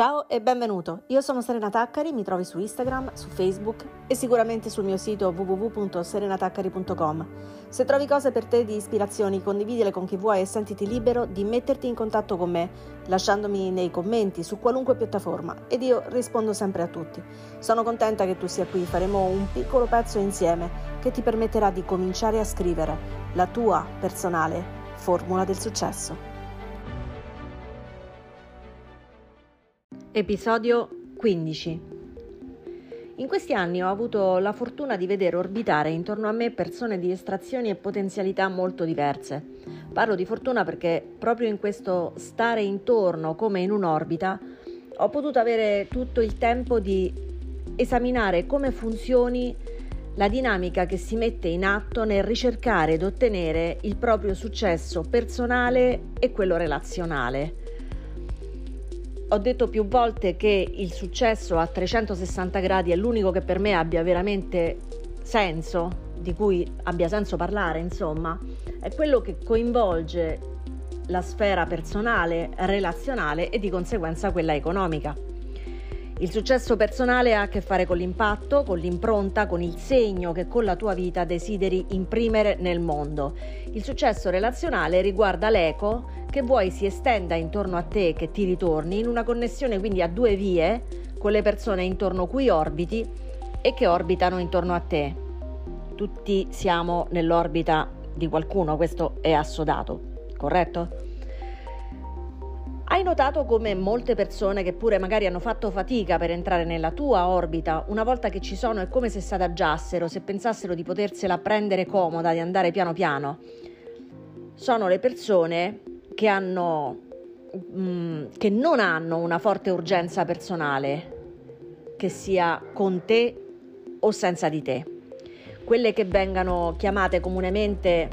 Ciao e benvenuto, io sono Serena Taccari, mi trovi su Instagram, su Facebook e sicuramente sul mio sito www.serenataccari.com. Se trovi cose per te di ispirazioni, condividile con chi vuoi e sentiti libero di metterti in contatto con me, lasciandomi nei commenti su qualunque piattaforma ed io rispondo sempre a tutti. Sono contenta che tu sia qui, faremo un piccolo pezzo insieme che ti permetterà di cominciare a scrivere la tua personale formula del successo. Episodio 15 In questi anni ho avuto la fortuna di vedere orbitare intorno a me persone di estrazioni e potenzialità molto diverse. Parlo di fortuna perché proprio in questo stare intorno come in un'orbita ho potuto avere tutto il tempo di esaminare come funzioni la dinamica che si mette in atto nel ricercare ed ottenere il proprio successo personale e quello relazionale ho detto più volte che il successo a 360 gradi è l'unico che per me abbia veramente senso, di cui abbia senso parlare, insomma, è quello che coinvolge la sfera personale, relazionale e di conseguenza quella economica. Il successo personale ha a che fare con l'impatto, con l'impronta, con il segno che con la tua vita desideri imprimere nel mondo. Il successo relazionale riguarda l'eco che vuoi si estenda intorno a te, che ti ritorni, in una connessione quindi a due vie con le persone intorno cui orbiti e che orbitano intorno a te. Tutti siamo nell'orbita di qualcuno, questo è assodato, corretto? Hai notato come molte persone che pure magari hanno fatto fatica per entrare nella tua orbita, una volta che ci sono è come se s'adagiassero, se pensassero di potersela prendere comoda, di andare piano piano. Sono le persone che hanno mh, mm, che non hanno una forte urgenza personale, che sia con te o senza di te. Quelle che vengano chiamate comunemente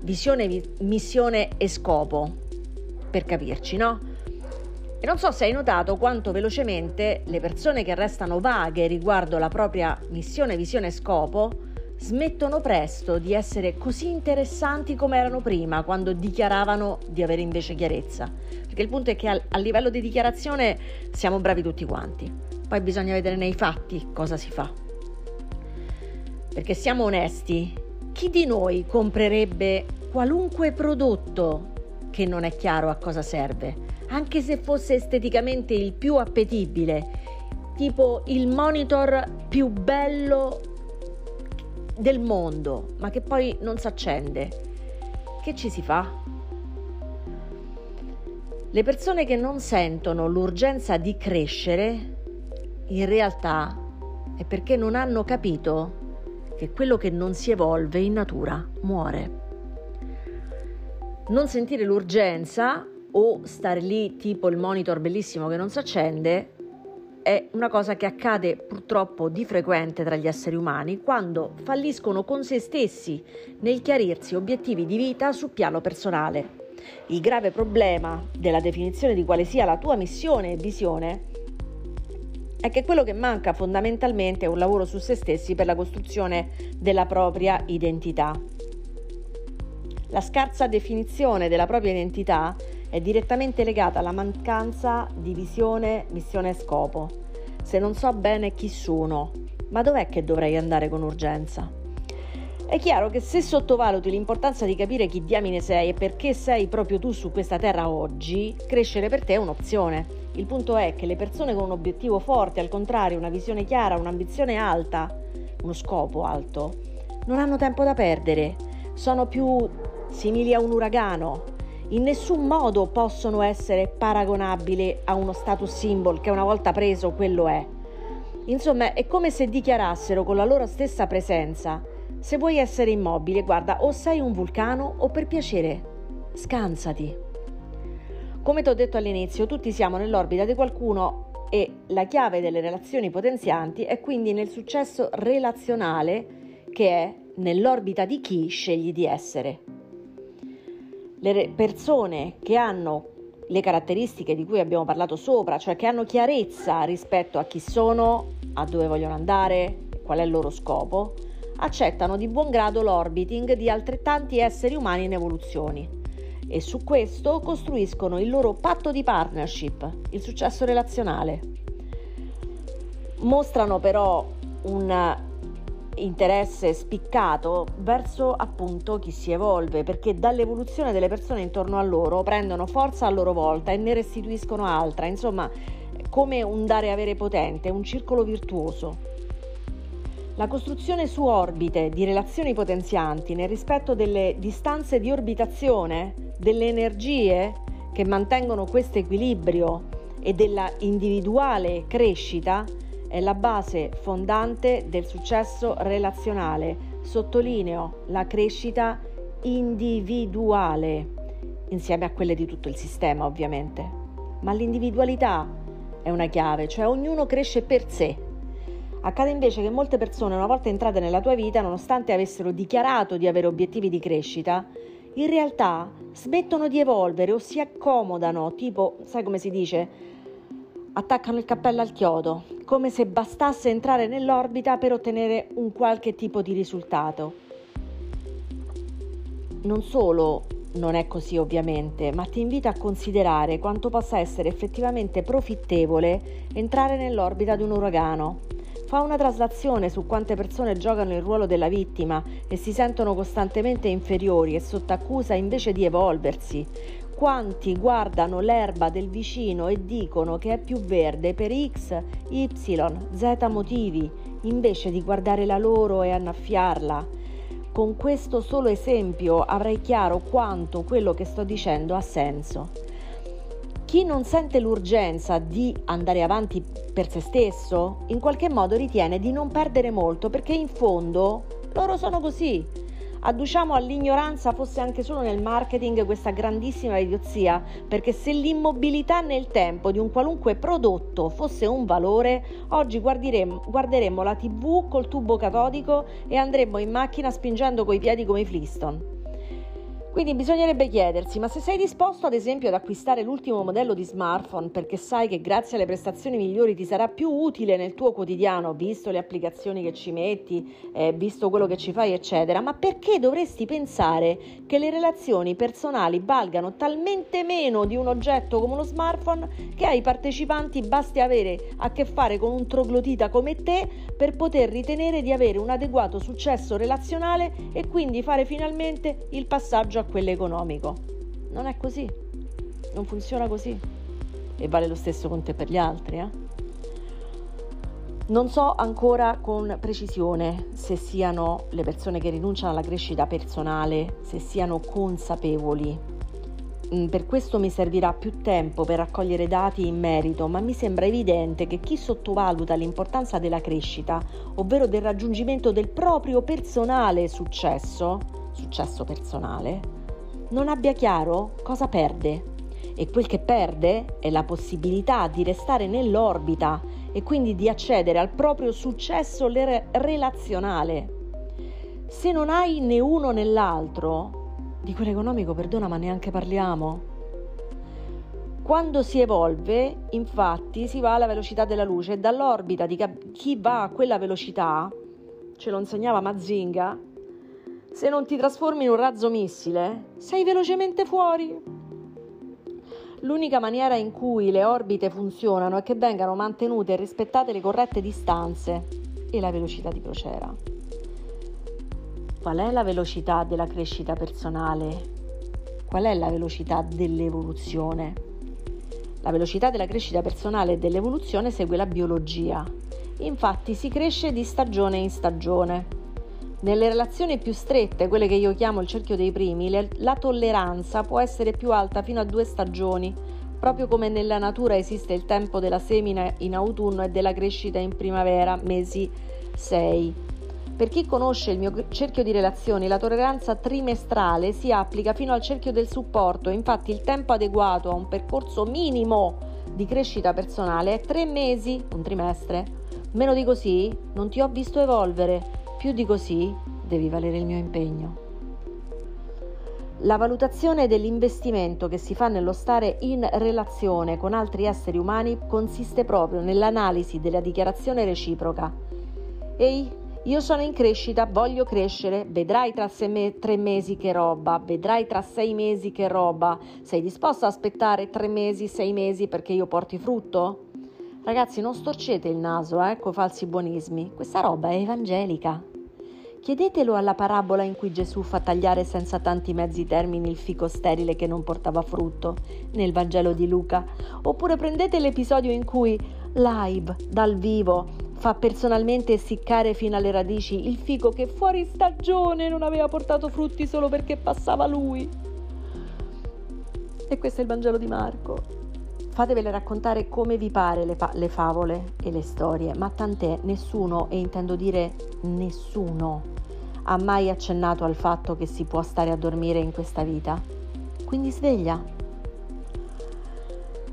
visione, missione e scopo, per capirci, no? E non so se hai notato quanto velocemente le persone che restano vaghe riguardo la propria missione, visione e scopo smettono presto di essere così interessanti come erano prima, quando dichiaravano di avere invece chiarezza. Perché il punto è che a, a livello di dichiarazione siamo bravi tutti quanti, poi bisogna vedere nei fatti cosa si fa. Perché siamo onesti, chi di noi comprerebbe qualunque prodotto che non è chiaro a cosa serve? Anche se fosse esteticamente il più appetibile, tipo il monitor più bello del mondo, ma che poi non si accende. Che ci si fa? Le persone che non sentono l'urgenza di crescere, in realtà è perché non hanno capito che quello che non si evolve in natura muore. Non sentire l'urgenza o stare lì tipo il monitor bellissimo che non si accende è una cosa che accade purtroppo di frequente tra gli esseri umani quando falliscono con se stessi nel chiarirsi obiettivi di vita sul piano personale. Il grave problema della definizione di quale sia la tua missione e visione è che quello che manca fondamentalmente è un lavoro su se stessi per la costruzione della propria identità. La scarsa definizione della propria identità è direttamente legata alla mancanza di visione, missione e scopo. Se non so bene chi sono, ma dov'è che dovrei andare con urgenza? È chiaro che se sottovaluti l'importanza di capire chi diamine sei e perché sei proprio tu su questa terra oggi, crescere per te è un'opzione. Il punto è che le persone con un obiettivo forte, al contrario, una visione chiara, un'ambizione alta, uno scopo alto, non hanno tempo da perdere. Sono più simili a un uragano, in nessun modo possono essere paragonabili a uno status symbol che una volta preso quello è. Insomma, è come se dichiarassero con la loro stessa presenza: se vuoi essere immobile, guarda, o sei un vulcano o per piacere, scansati. Come ti ho detto all'inizio, tutti siamo nell'orbita di qualcuno e la chiave delle relazioni potenzianti è quindi nel successo relazionale che è nell'orbita di chi scegli di essere le persone che hanno le caratteristiche di cui abbiamo parlato sopra, cioè che hanno chiarezza rispetto a chi sono, a dove vogliono andare, qual è il loro scopo, accettano di buon grado l'orbiting di altrettanti esseri umani in evoluzione. e su questo costruiscono il loro patto di partnership, il successo relazionale. Mostrano però un interesse spiccato verso appunto chi si evolve, perché dall'evoluzione delle persone intorno a loro prendono forza a loro volta e ne restituiscono altra, insomma, come un dare e avere potente, un circolo virtuoso. La costruzione su orbite di relazioni potenzianti nel rispetto delle distanze di orbitazione, delle energie che mantengono questo equilibrio e della individuale crescita è la base fondante del successo relazionale. Sottolineo la crescita individuale, insieme a quelle di tutto il sistema ovviamente. Ma l'individualità è una chiave, cioè ognuno cresce per sé Accade invece che molte persone, una volta entrate nella tua vita, nonostante avessero dichiarato di avere obiettivi di crescita, in realtà smettono di evolvere o si accomodano, tipo, sai come si dice, attaccano il cappello al chiodo, come se bastasse entrare nell'orbita per ottenere un qualche tipo di risultato. Non solo non è così ovviamente, ma ti invito a considerare quanto possa essere effettivamente profittevole entrare nell'orbita di un uragano Fa una traslazione su quante persone giocano il ruolo della vittima e si sentono costantemente inferiori e sotto accusa invece di evolversi. Quanti guardano l'erba del vicino e dicono che è più verde per X, Y, Z motivi, invece di guardare la loro e annaffiarla. Con questo solo esempio avrai chiaro quanto quello che sto dicendo ha senso. Chi non sente l'urgenza di andare avanti per se stesso, in qualche modo ritiene di non perdere molto perché in fondo loro sono così. Adduciamo all'ignoranza fosse anche solo nel marketing questa grandissima idiozia, perché se l'immobilità nel tempo di un qualunque prodotto fosse un valore, oggi guarderemmo, la tv col tubo catodico e andremmo in macchina spingendo coi piedi come i Flintstone. Quindi bisognerebbe chiedersi, ma se sei disposto ad esempio ad acquistare l'ultimo modello di smartphone perché sai che grazie alle prestazioni migliori ti sarà più utile nel tuo quotidiano, visto le applicazioni che ci metti, eh, visto quello che ci fai, eccetera, ma perché dovresti pensare che le relazioni personali valgano talmente meno di un oggetto come uno smartphone che ai partecipanti basti avere a che fare con un troglodita come te per poter ritenere di avere un adeguato successo relazionale e quindi fare finalmente il passaggio a quello economico. Non è così, non funziona così. E vale lo stesso con te per gli altri. Eh? Non so ancora con precisione se siano le persone che rinunciano alla crescita personale, se siano consapevoli. Mm, per questo mi servirà più tempo per raccogliere dati in merito, ma mi sembra evidente che chi sottovaluta l'importanza della crescita, ovvero del raggiungimento del proprio personale successo, successo personale, non abbia chiaro cosa perde. E quel che perde è la possibilità di restare nell'orbita e quindi di accedere al proprio successo relazionale. Se non hai né uno né l'altro, di quell'economico, perdona, ma neanche parliamo. Quando si evolve, infatti, si va alla velocità della luce e dall'orbita di chi va a quella velocità, ce lo insegnava Mazinga, se non ti trasformi in un razzo missile, sei velocemente fuori. L'unica maniera in cui le orbite funzionano è che vengano mantenute e rispettate le corrette distanze e la velocità di crociera. Qual è la velocità della crescita personale? Qual è la velocità dell'evoluzione? La velocità della crescita personale e dell'evoluzione segue la biologia. Infatti si cresce di stagione in stagione. Nelle relazioni più strette, quelle che io chiamo il cerchio dei primi, la tolleranza può essere più alta fino a due stagioni, proprio come nella natura esiste il tempo della semina in autunno e della crescita in primavera, mesi 6. Per chi conosce il mio cerchio di relazioni, la tolleranza trimestrale si applica fino al cerchio del supporto, infatti il tempo adeguato a un percorso minimo di crescita personale è tre mesi, un trimestre. Meno di così non ti ho visto evolvere più di così devi valere il mio impegno. La valutazione dell'investimento che si fa nello stare in relazione con altri esseri umani consiste proprio nell'analisi della dichiarazione reciproca. Ehi, Io sono in crescita, voglio crescere, vedrai tra me- tre mesi che roba, vedrai tra sei mesi che roba. Sei disposto ad aspettare tre mesi, sei mesi perché io porti frutto? Ragazzi, non storcete il naso, eh, con falsi buonismi. Questa roba è evangelica. Chiedetelo alla parabola in cui Gesù fa tagliare senza tanti mezzi termini il fico sterile che non portava frutto, nel Vangelo di Luca. Oppure prendete l'episodio in cui live, dal vivo, fa personalmente essiccare fino alle radici il fico che fuori stagione non aveva portato frutti solo perché passava lui. E questo è il Vangelo di Marco. Fatevele raccontare come vi pare le, pa- le favole e le storie, ma tant'è, nessuno, e intendo dire nessuno, ha mai accennato al fatto che si può stare a dormire in questa vita. Quindi sveglia.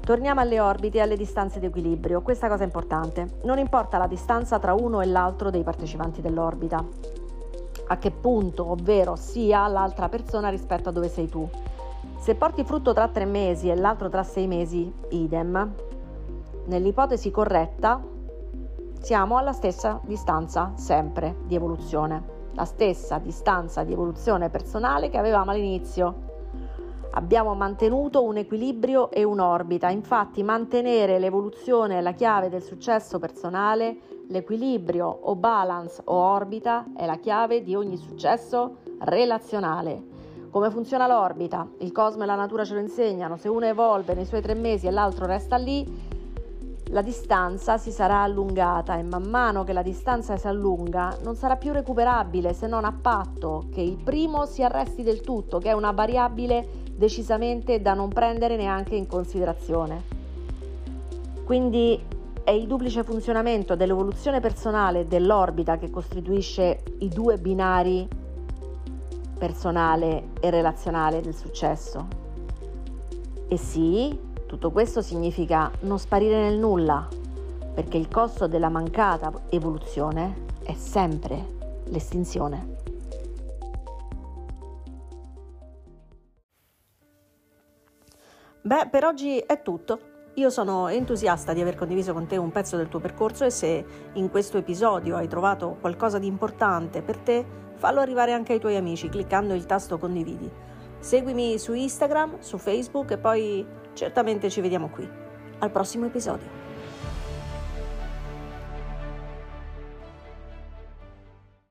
Torniamo alle orbite e alle distanze di equilibrio. Questa cosa è importante. Non importa la distanza tra uno e l'altro dei partecipanti dell'orbita. A che punto, ovvero sia l'altra persona rispetto a dove sei tu. Se porti frutto tra tre mesi e l'altro tra sei mesi, idem. Nell'ipotesi corretta siamo alla stessa distanza sempre di evoluzione, la stessa distanza di evoluzione personale che avevamo all'inizio. Abbiamo mantenuto un equilibrio e un'orbita, infatti mantenere l'evoluzione è la chiave del successo personale, l'equilibrio o balance o orbita è la chiave di ogni successo relazionale. Come funziona l'orbita? Il cosmo e la natura ce lo insegnano. Se uno evolve nei suoi tre mesi e l'altro resta lì, la distanza si sarà allungata e man mano che la distanza si allunga non sarà più recuperabile se non a patto che il primo si arresti del tutto, che è una variabile decisamente da non prendere neanche in considerazione. Quindi è il duplice funzionamento dell'evoluzione personale e dell'orbita che costituisce i due binari personale e relazionale del successo. E sì, tutto questo significa non sparire nel nulla, perché il costo della mancata evoluzione è sempre l'estinzione. Beh, per oggi è tutto. Io sono entusiasta di aver condiviso con te un pezzo del tuo percorso e se in questo episodio hai trovato qualcosa di importante per te, fallo arrivare anche ai tuoi amici cliccando il tasto condividi. Seguimi su Instagram, su Facebook e poi certamente ci vediamo qui. Al prossimo episodio.